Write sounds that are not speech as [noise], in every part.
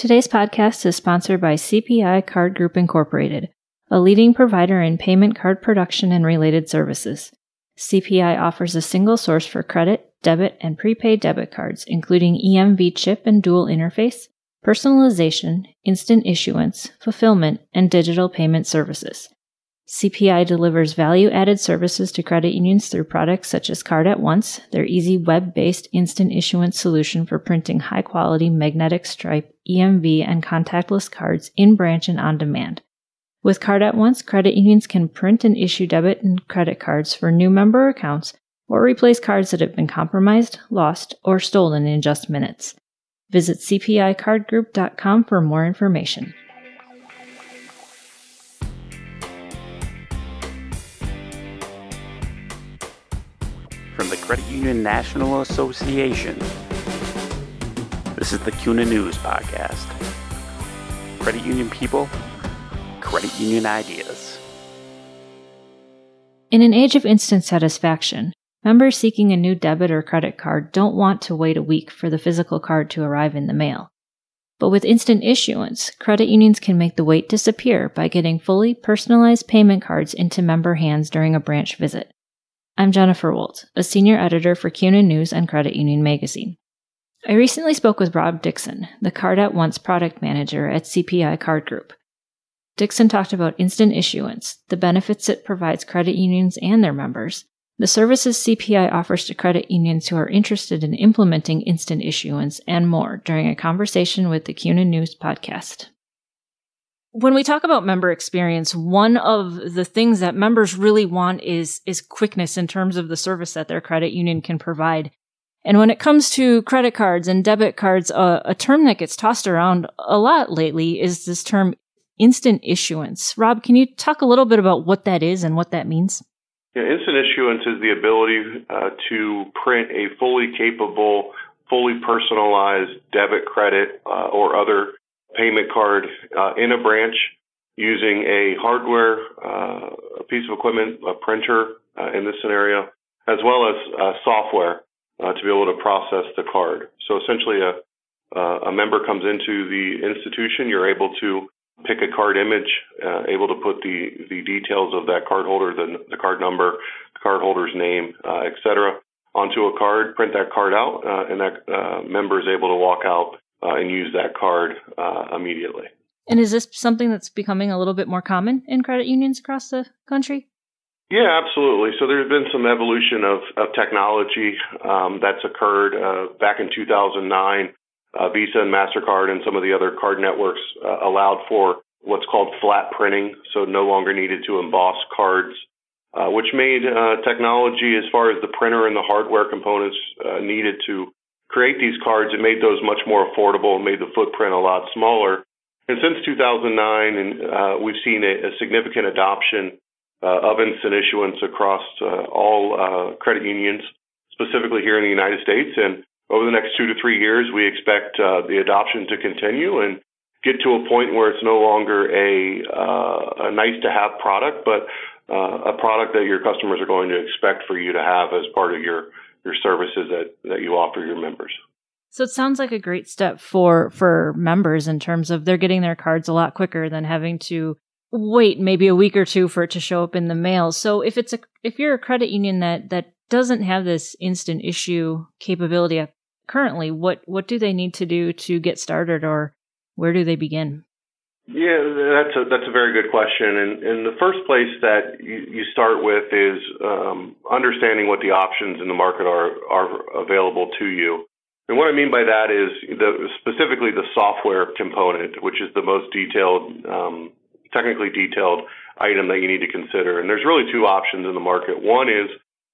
Today's podcast is sponsored by CPI Card Group Incorporated, a leading provider in payment card production and related services. CPI offers a single source for credit, debit, and prepaid debit cards, including EMV chip and dual interface, personalization, instant issuance, fulfillment, and digital payment services. CPI delivers value added services to credit unions through products such as Card at Once, their easy web based instant issuance solution for printing high quality magnetic stripe, EMV, and contactless cards in branch and on demand. With Card at Once, credit unions can print and issue debit and credit cards for new member accounts or replace cards that have been compromised, lost, or stolen in just minutes. Visit cpicardgroup.com for more information. Credit Union National Association. This is the CUNA News Podcast. Credit union people, credit union ideas. In an age of instant satisfaction, members seeking a new debit or credit card don't want to wait a week for the physical card to arrive in the mail. But with instant issuance, credit unions can make the wait disappear by getting fully personalized payment cards into member hands during a branch visit. I'm Jennifer Woldt, a senior editor for CUNA News and Credit Union Magazine. I recently spoke with Rob Dixon, the Card at Once product manager at CPI Card Group. Dixon talked about instant issuance, the benefits it provides credit unions and their members, the services CPI offers to credit unions who are interested in implementing instant issuance, and more during a conversation with the CUNA News podcast. When we talk about member experience, one of the things that members really want is, is quickness in terms of the service that their credit union can provide. And when it comes to credit cards and debit cards, uh, a term that gets tossed around a lot lately is this term instant issuance. Rob, can you talk a little bit about what that is and what that means? Yeah, instant issuance is the ability uh, to print a fully capable, fully personalized debit, credit, uh, or other payment card uh, in a branch using a hardware, uh, a piece of equipment, a printer uh, in this scenario, as well as uh, software uh, to be able to process the card. So essentially, a a member comes into the institution, you're able to pick a card image, uh, able to put the, the details of that card holder, the, the card number, card holder's name, uh, et cetera, onto a card, print that card out, uh, and that uh, member is able to walk out uh, and use that card uh, immediately. And is this something that's becoming a little bit more common in credit unions across the country? Yeah, absolutely. So there's been some evolution of, of technology um, that's occurred uh, back in 2009. Uh, Visa and MasterCard and some of the other card networks uh, allowed for what's called flat printing, so no longer needed to emboss cards, uh, which made uh, technology as far as the printer and the hardware components uh, needed to create these cards, it made those much more affordable and made the footprint a lot smaller. And since 2009, and uh, we've seen a, a significant adoption uh, of instant issuance across uh, all uh, credit unions, specifically here in the United States. And over the next two to three years, we expect uh, the adoption to continue and get to a point where it's no longer a, uh, a nice to have product, but a product that your customers are going to expect for you to have as part of your your services that, that you offer your members. So it sounds like a great step for for members in terms of they're getting their cards a lot quicker than having to wait maybe a week or two for it to show up in the mail. So if it's a if you're a credit union that that doesn't have this instant issue capability currently, what what do they need to do to get started or where do they begin? Yeah, that's a that's a very good question. And, and the first place that you, you start with is um, understanding what the options in the market are are available to you. And what I mean by that is the specifically the software component, which is the most detailed, um, technically detailed item that you need to consider. And there's really two options in the market. One is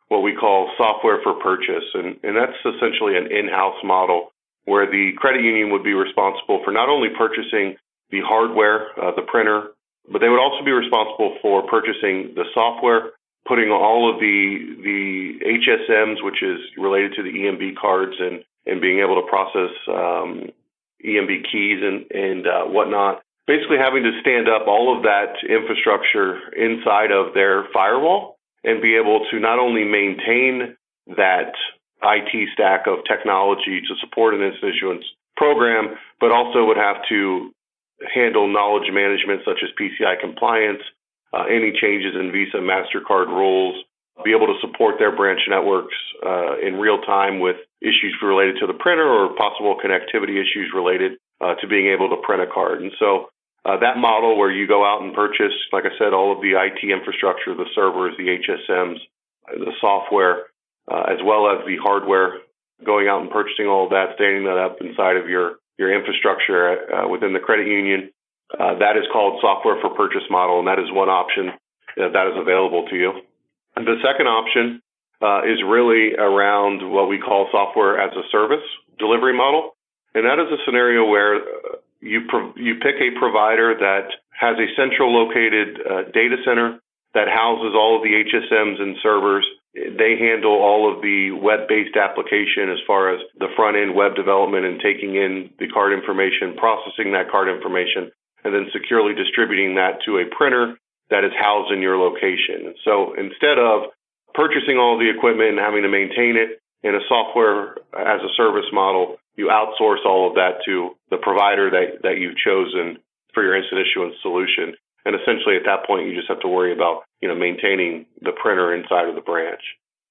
what we call software for purchase, and, and that's essentially an in-house model where the credit union would be responsible for not only purchasing the hardware, uh, the printer, but they would also be responsible for purchasing the software, putting all of the the HSMs, which is related to the EMV cards, and and being able to process um, EMV keys and and uh, whatnot. Basically, having to stand up all of that infrastructure inside of their firewall and be able to not only maintain that IT stack of technology to support an instant issuance program, but also would have to handle knowledge management such as PCI compliance, uh, any changes in Visa, MasterCard rules, be able to support their branch networks uh, in real time with issues related to the printer or possible connectivity issues related uh, to being able to print a card. And so uh, that model where you go out and purchase, like I said, all of the IT infrastructure, the servers, the HSMs, the software, uh, as well as the hardware, going out and purchasing all of that, standing that up inside of your your infrastructure uh, within the credit union. Uh, that is called software for purchase model, and that is one option that is available to you. And the second option uh, is really around what we call software as a service delivery model, and that is a scenario where uh, you pro- you pick a provider that has a central located uh, data center that houses all of the HSMs and servers. They handle all of the web-based application as far as the front-end web development and taking in the card information, processing that card information, and then securely distributing that to a printer that is housed in your location. So instead of purchasing all the equipment and having to maintain it in a software as a service model, you outsource all of that to the provider that, that you've chosen for your instant issuance solution. And essentially at that point, you just have to worry about, you know, maintaining the printer inside of the branch.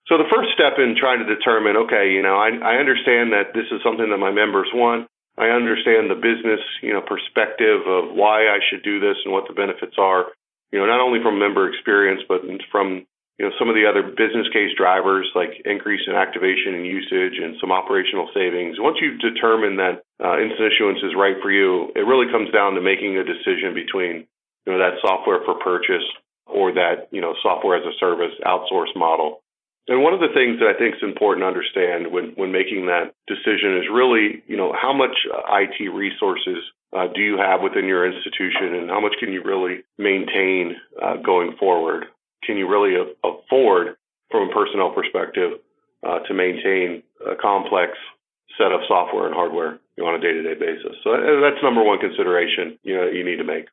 So the first step in trying to determine, okay, you know, I, I understand that this is something that my members want. I understand the business, you know, perspective of why I should do this and what the benefits are, you know, not only from member experience, but from you know, some of the other business case drivers like increase in activation and usage and some operational savings. Once you've determined that uh, instant issuance is right for you, it really comes down to making a decision between, you know, that software for purchase or that, you know, software as a service outsource model. And one of the things that I think is important to understand when, when making that decision is really, you know, how much IT resources uh, do you have within your institution and how much can you really maintain uh, going forward? can you really afford, from a personnel perspective, uh, to maintain a complex set of software and hardware you know, on a day-to-day basis? So uh, that's number one consideration you know you need to make.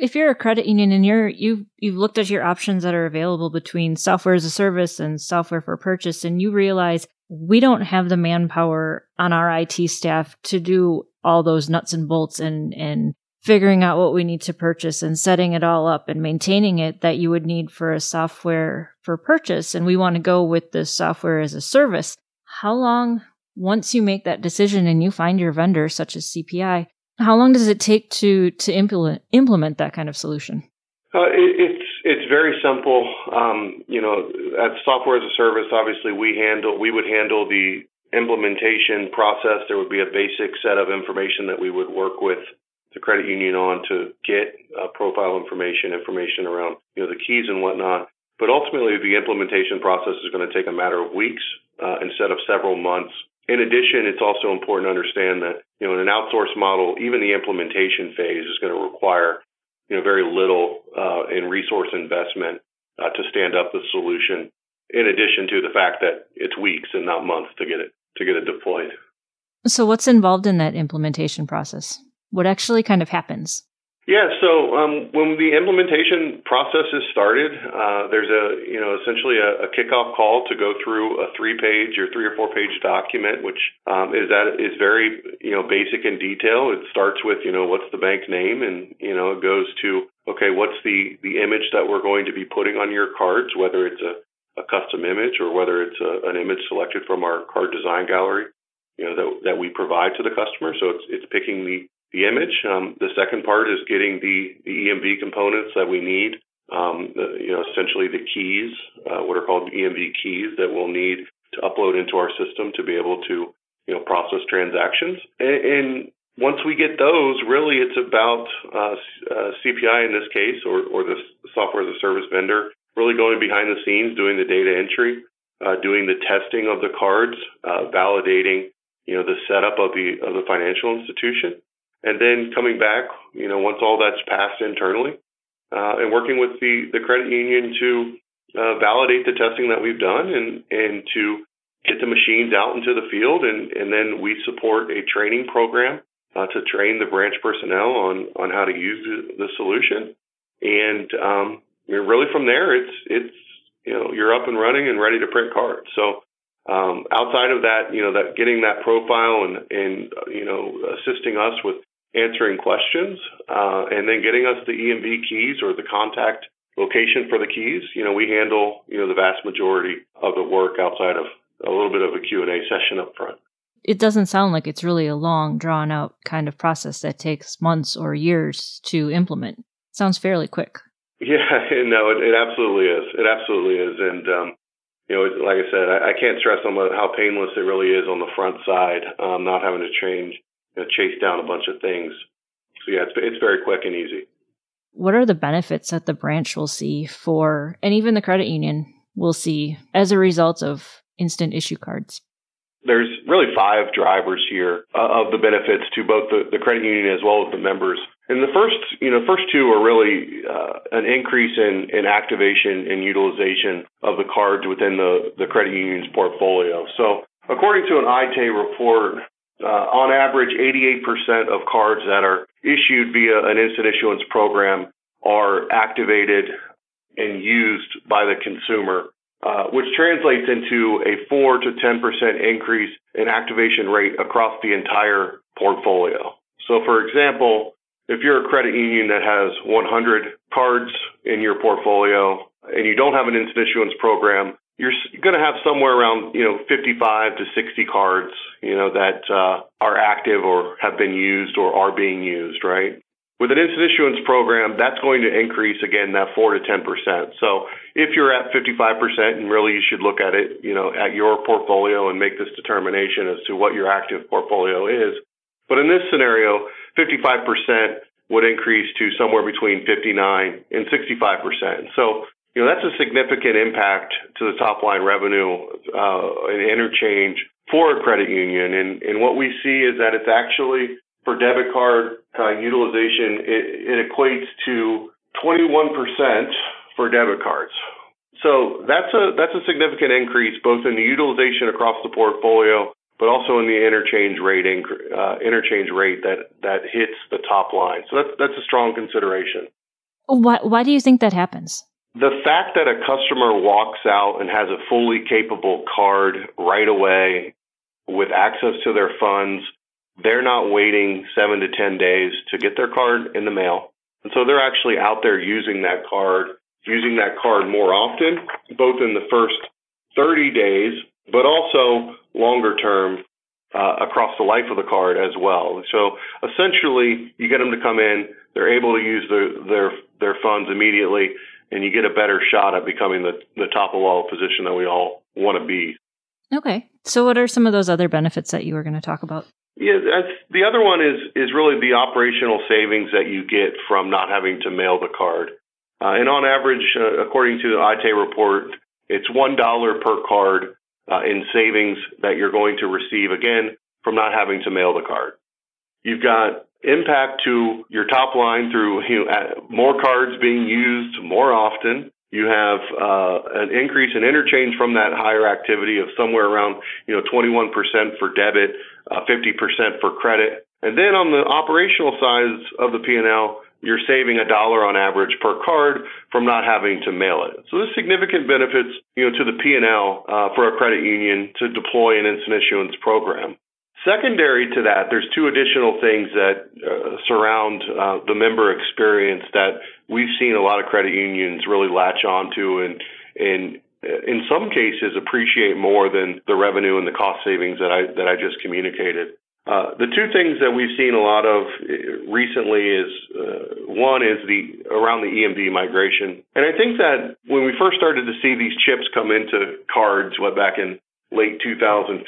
If you're a credit union and you're you've you've looked at your options that are available between software as a service and software for purchase, and you realize we don't have the manpower on our IT staff to do all those nuts and bolts and and figuring out what we need to purchase and setting it all up and maintaining it that you would need for a software for purchase. And we want to go with the software as a service. How long, once you make that decision and you find your vendor, such as CPI, how long does it take to, to implement, implement that kind of solution? Uh, it, it's it's very simple. Um, you know, as software as a service, obviously we handle we would handle the implementation process. There would be a basic set of information that we would work with the credit union on to get uh, profile information, information around you know the keys and whatnot. But ultimately, the implementation process is going to take a matter of weeks uh, instead of several months. In addition, it's also important to understand that you know in an outsource model, even the implementation phase is going to require you know very little uh, in resource investment uh, to stand up the solution. In addition to the fact that it's weeks and not months to get it to get it deployed. So, what's involved in that implementation process? what actually kind of happens? Yeah, so um, when the implementation process is started, uh, there's a you know essentially a, a kickoff call to go through a three-page or three or four-page document, which um, is that is very you know basic in detail. It starts with you know what's the bank name, and you know it goes to okay what's the the image that we're going to be putting on your cards, whether it's a, a custom image or whether it's a, an image selected from our card design gallery, you know that that we provide to the customer. So it's it's picking the the image. Um, the second part is getting the, the EMV components that we need. Um, the, you know, essentially the keys, uh, what are called EMV keys that we'll need to upload into our system to be able to, you know, process transactions. And, and once we get those, really it's about uh, uh, CPI in this case, or, or the software as a service vendor, really going behind the scenes, doing the data entry, uh, doing the testing of the cards, uh, validating, you know, the setup of the of the financial institution, and then coming back, you know, once all that's passed internally, uh, and working with the, the credit union to uh, validate the testing that we've done and, and to get the machines out into the field. And, and then we support a training program uh, to train the branch personnel on, on how to use the, the solution. And um, really from there, it's, it's, you know, you're up and running and ready to print cards. So Um, outside of that, you know, that getting that profile and, and you know, assisting us with answering questions, uh, and then getting us the EMV keys or the contact location for the keys. You know, we handle, you know, the vast majority of the work outside of a little bit of a Q&A session up front. It doesn't sound like it's really a long, drawn out kind of process that takes months or years to implement. It sounds fairly quick. Yeah, [laughs] no, it, it absolutely is. It absolutely is. And, um, you know, like I said, I, I can't stress on how painless it really is on the front side, um, not having to change, you know, chase down a bunch of things. So yeah, it's it's very quick and easy. What are the benefits that the branch will see for, and even the credit union will see as a result of instant issue cards? There's really five drivers here uh, of the benefits to both the, the credit union as well as the members. And the first, you know, first two are really uh, an increase in, in activation and utilization of the cards within the, the credit union's portfolio. So according to an Aite report, uh, on average, 88% of cards that are issued via an instant issuance program are activated and used by the consumer uh, which translates into a 4 to 10% increase in activation rate across the entire portfolio. So, for example, if you're a credit union that has 100 cards in your portfolio and you don't have an instant issuance program, you're going to have somewhere around, you know, 55 to 60 cards, you know, that uh, are active or have been used or are being used, right? With an instant issuance program, that's going to increase again that four to ten percent. So if you're at 55 percent, and really you should look at it, you know, at your portfolio and make this determination as to what your active portfolio is. But in this scenario, 55 percent would increase to somewhere between 59 and 65 percent. So you know that's a significant impact to the top line revenue uh, and interchange for a credit union. And, and what we see is that it's actually for debit card uh, utilization, it, it equates to 21% for debit cards. So that's a that's a significant increase both in the utilization across the portfolio, but also in the interchange rate inc- uh, interchange rate that that hits the top line. So that's that's a strong consideration. Why why do you think that happens? The fact that a customer walks out and has a fully capable card right away with access to their funds they're not waiting seven to 10 days to get their card in the mail. And so they're actually out there using that card, using that card more often, both in the first 30 days, but also longer term uh, across the life of the card as well. So essentially, you get them to come in, they're able to use their their their funds immediately, and you get a better shot at becoming the the top of wallet position that we all want to be. Okay. So, what are some of those other benefits that you were going to talk about? Yeah, the other one is is really the operational savings that you get from not having to mail the card. Uh, and on average, uh, according to the Aite report, it's one dollar per card uh, in savings that you're going to receive again from not having to mail the card. You've got impact to your top line through you know, more cards being used more often. You have uh, an increase in interchange from that higher activity of somewhere around, you know, 21% for debit, uh, 50% for credit. And then on the operational sides of the P&L, you're saving a dollar on average per card from not having to mail it. So there's significant benefits, you know, to the P&L uh, for a credit union to deploy an instant issuance program. Secondary to that, there's two additional things that uh, surround uh, the member experience that we've seen a lot of credit unions really latch onto and and in some cases appreciate more than the revenue and the cost savings that I that I just communicated. Uh, the two things that we've seen a lot of uh, recently is uh, one is the around the EMV migration, and I think that when we first started to see these chips come into cards, what back in late 2015,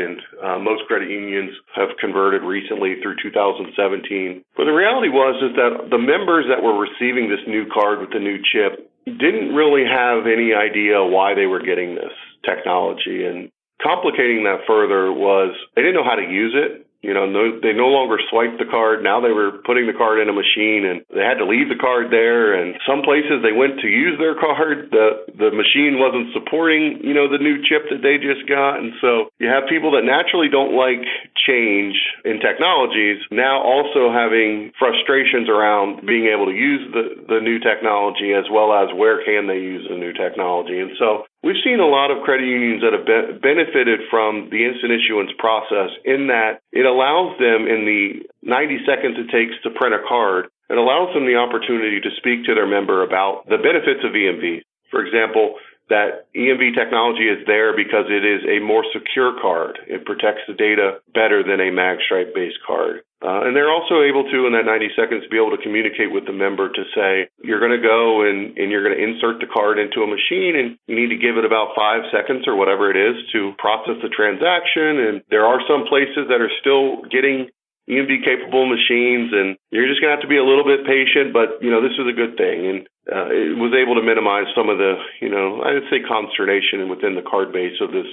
and uh, most credit unions have converted recently through 2017. But the reality was is that the members that were receiving this new card with the new chip didn't really have any idea why they were getting this technology. And complicating that further was they didn't know how to use it. You know, no, they no longer swiped the card. Now they were putting the card in a machine, and they had to leave the card there. And some places they went to use their card, the the machine wasn't supporting, you know, the new chip that they just got. And so you have people that naturally don't like change in technologies now also having frustrations around being able to use the the new technology as well as where can they use the new technology. And so we've seen a lot of credit unions that have be- benefited from the instant issuance process in that it allows them in the 90 seconds it takes to print a card, it allows them the opportunity to speak to their member about the benefits of EMV. For example, that EMV technology is there because it is a more secure card. It protects the data better than a magstripe based card. Uh, and they're also able to, in that 90 seconds, be able to communicate with the member to say, you're going to go and, and you're going to insert the card into a machine and you need to give it about five seconds or whatever it is to process the transaction. And there are some places that are still getting EMV capable machines and you're just going to have to be a little bit patient, but you know, this is a good thing. And uh, it was able to minimize some of the, you know, I would say consternation within the card base of this,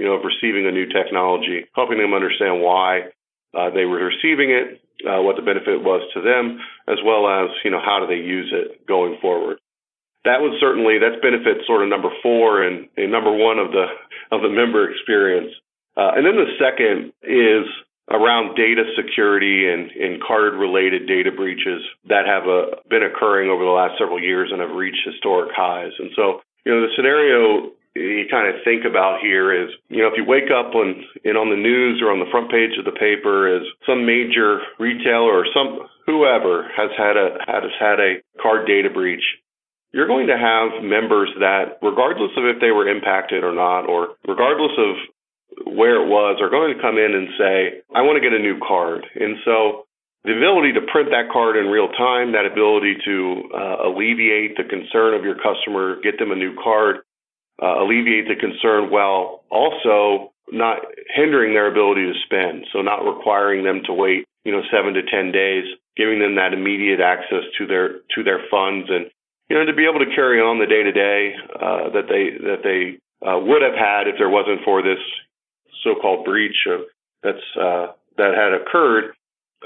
you know, of receiving a new technology, helping them understand why uh, they were receiving it, uh, what the benefit was to them, as well as, you know, how do they use it going forward. That was certainly, that's benefit sort of number four and, and number one of the, of the member experience. Uh, and then the second is around data security and, and card related data breaches that have uh, been occurring over the last several years and have reached historic highs. And so, you know, the scenario you kind of think about here is, you know, if you wake up on and on the news or on the front page of the paper is some major retailer or some whoever has had a has had a card data breach, you're going to have members that, regardless of if they were impacted or not, or regardless of where it was are going to come in and say, I want to get a new card. And so the ability to print that card in real time, that ability to uh, alleviate the concern of your customer, get them a new card, uh, alleviate the concern while also not hindering their ability to spend. So not requiring them to wait, you know, seven to 10 days, giving them that immediate access to their, to their funds and, you know, to be able to carry on the day to day, that they, that they, uh, would have had if there wasn't for this, so-called breach of, that's uh, that had occurred,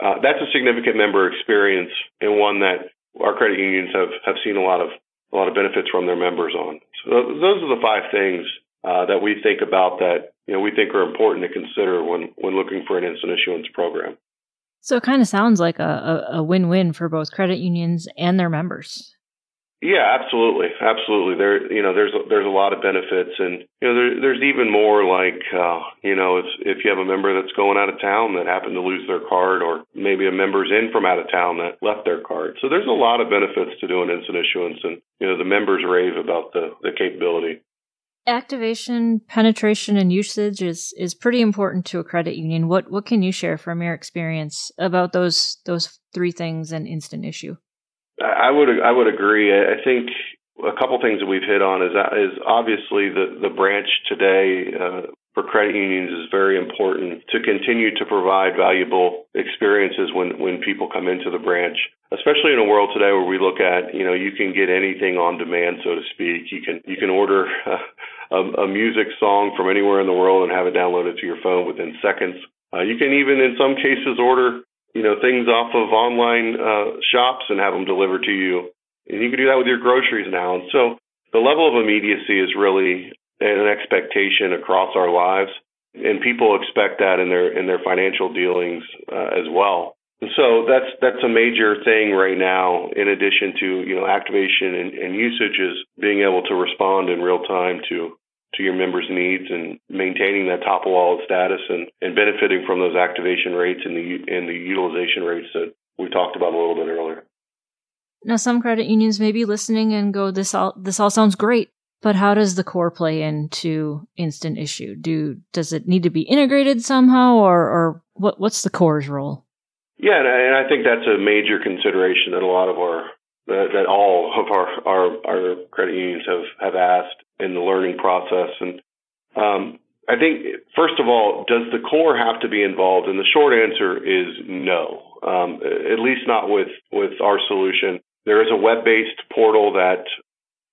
uh, that's a significant member experience and one that our credit unions have, have seen a lot of a lot of benefits from their members on. So those are the five things uh, that we think about that you know we think are important to consider when when looking for an instant issuance program. So it kind of sounds like a, a, a win-win for both credit unions and their members. Yeah, absolutely, absolutely. There, you know, there's there's a lot of benefits, and you know, there, there's even more like, uh, you know, if if you have a member that's going out of town that happened to lose their card, or maybe a member's in from out of town that left their card. So there's a lot of benefits to doing instant issuance, and you know, the members rave about the the capability. Activation, penetration, and usage is is pretty important to a credit union. What what can you share from your experience about those those three things and instant issue? I would I would agree. I think a couple things that we've hit on is is obviously the the branch today uh, for credit unions is very important to continue to provide valuable experiences when when people come into the branch, especially in a world today where we look at you know you can get anything on demand, so to speak. You can you can order. [laughs] a, a music song from anywhere in the world and have it downloaded to your phone within seconds. Uh, you can even, in some cases, order you know, things off of online uh, shops and have them delivered to you. And you can do that with your groceries now. And so the level of immediacy is really an expectation across our lives, and people expect that in their in their financial dealings uh, as well. And so that's that's a major thing right now. In addition to you know activation and, and usage is being able to respond in real time to to your members' needs and maintaining that top of wallet status and, and benefiting from those activation rates and the and the utilization rates that we talked about a little bit earlier. Now, some credit unions may be listening and go, "This all this all sounds great, but how does the core play into instant issue? Do does it need to be integrated somehow, or or what what's the core's role?" Yeah, and I, and I think that's a major consideration that a lot of our that, that all of our, our our credit unions have have asked in the learning process. And um, I think, first of all, does the core have to be involved? And the short answer is no, um, at least not with, with our solution. There is a web based portal that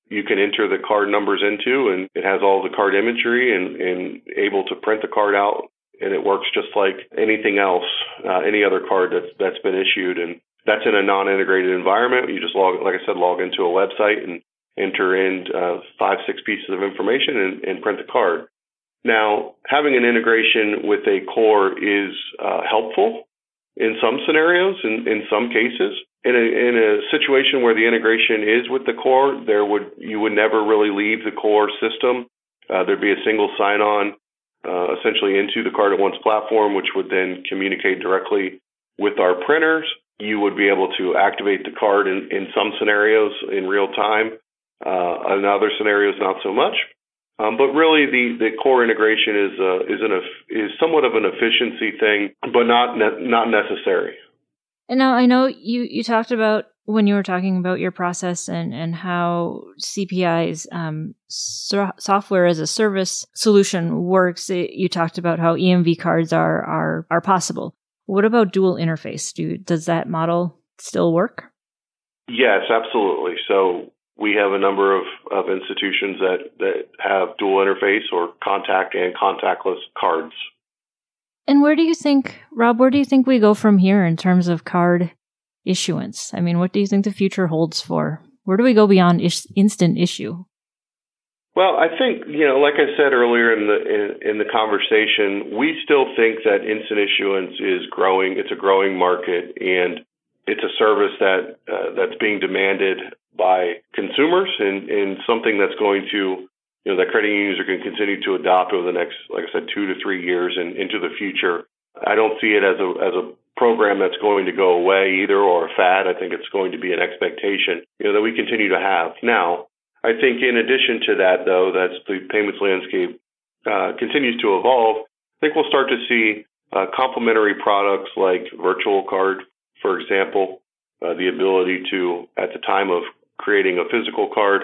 you can enter the card numbers into, and it has all the card imagery and, and able to print the card out. And it works just like anything else, uh, any other card that's, that's been issued. And that's in a non-integrated environment. You just log, like I said, log into a website and enter in uh, five, six pieces of information and, and, print the card. Now, having an integration with a core is uh, helpful in some scenarios, in, in some cases. in a in a situation where the integration is with the core, there would you would never really leave the core system. Uh, there'd be a single sign-on uh, essentially into the Card at Once platform, which would then communicate directly with our printers. You would be able to activate the card in, in some scenarios in real time. Uh, in other scenarios, not so much. Um, but really, the, the core integration is uh, is an is somewhat of an efficiency thing, but not ne- not necessary. And now I know you you talked about when you were talking about your process and and how CPI's um, so- software as a service solution works. It, you talked about how EMV cards are are are possible. What about dual interface? Do does that model still work? Yes, absolutely. So we have a number of, of institutions that, that have dual interface or contact and contactless cards. And where do you think, Rob, where do you think we go from here in terms of card issuance? I mean, what do you think the future holds for? Where do we go beyond is- instant issue? Well, I think you know, like I said earlier in the in, in, the conversation, we still think that instant issuance is growing. It's a growing market, and it's a service that uh, that's being demanded by consumers and, and something that's going to, you know, that credit unions are going to continue to adopt over the next, like I said, two to three years and into the future. I don't see it as a as a program that's going to go away either or a fad. I think it's going to be an expectation, you know, that we continue to have. Now, I think in addition to that, though, that the payments landscape uh, continues to evolve, I think we'll start to see uh, complementary products like virtual card, for example, uh, the ability to, at the time of creating a physical card,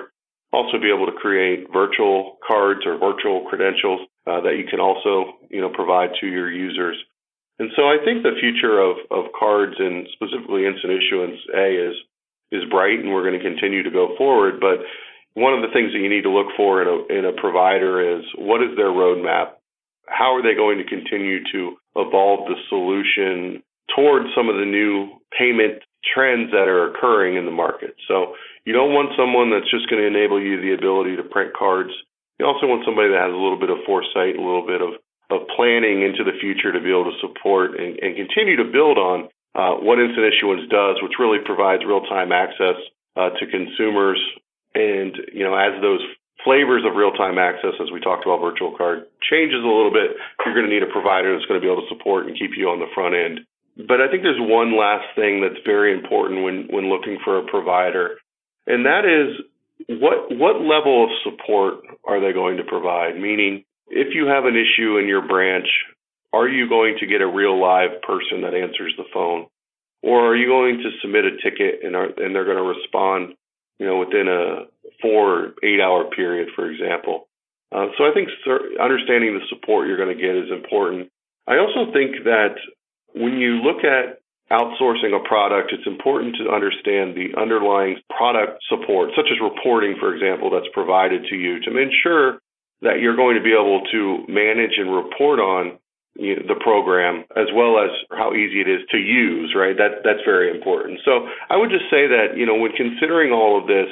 also be able to create virtual cards or virtual credentials uh, that you can also you know provide to your users. And so I think the future of, of cards and specifically instant issuance A is is bright and we're going to continue to go forward. But one of the things that you need to look for in a in a provider is what is their roadmap? How are they going to continue to evolve the solution towards some of the new payment trends that are occurring in the market? So you don't want someone that's just going to enable you the ability to print cards. You also want somebody that has a little bit of foresight, a little bit of, of planning into the future to be able to support and, and continue to build on uh, what instant issuance does, which really provides real time access uh, to consumers. And, you know, as those flavors of real time access, as we talked about virtual card, changes a little bit, you're going to need a provider that's going to be able to support and keep you on the front end. But I think there's one last thing that's very important when, when looking for a provider, and that is what what level of support are they going to provide? Meaning, if you have an issue in your branch, are you going to get a real live person that answers the phone, or are you going to submit a ticket and are, and they're going to respond, you know, within a four eight hour period, for example? Uh, so I think understanding the support you're going to get is important. I also think that when you look at outsourcing a product, it's important to understand the underlying product support, such as reporting, for example, that's provided to you to ensure that you're going to be able to manage and report on you know, the program as well as how easy it is to use, right? That that's very important. So I would just say that, you know, when considering all of this,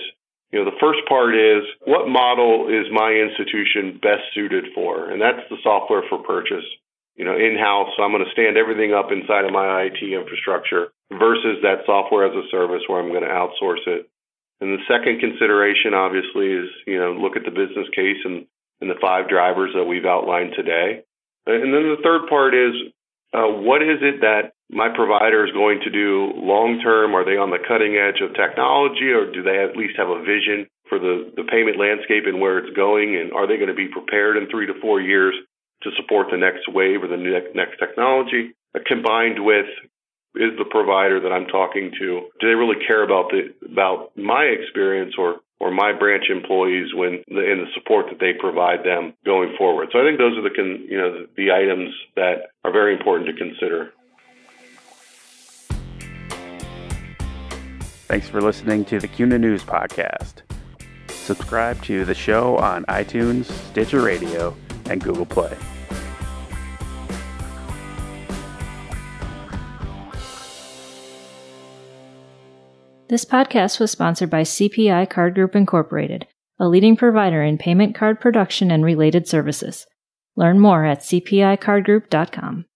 you know, the first part is what model is my institution best suited for? And that's the software for purchase you know, in-house. So I'm going to stand everything up inside of my IT infrastructure versus that software as a service where I'm going to outsource it. And the second consideration, obviously, is you know look at the business case and, and the five drivers that we've outlined today. And then the third part is uh, what is it that my provider is going to do long term? Are they on the cutting edge of technology, or do they at least have a vision for the, the payment landscape and where it's going? And are they going to be prepared in three to four years to support the next wave or the next technology, combined with is the provider that I'm talking to do they really care about the about my experience or or my branch employees when the, and the support that they provide them going forward. So I think those are the con, you know the items that are very important to consider. Thanks for listening to the CUNA News Podcast. Subscribe to the show on iTunes, Stitcher Radio, and Google Play. This podcast was sponsored by CPI Card Group Incorporated, a leading provider in payment card production and related services. Learn more at cpicardgroup.com.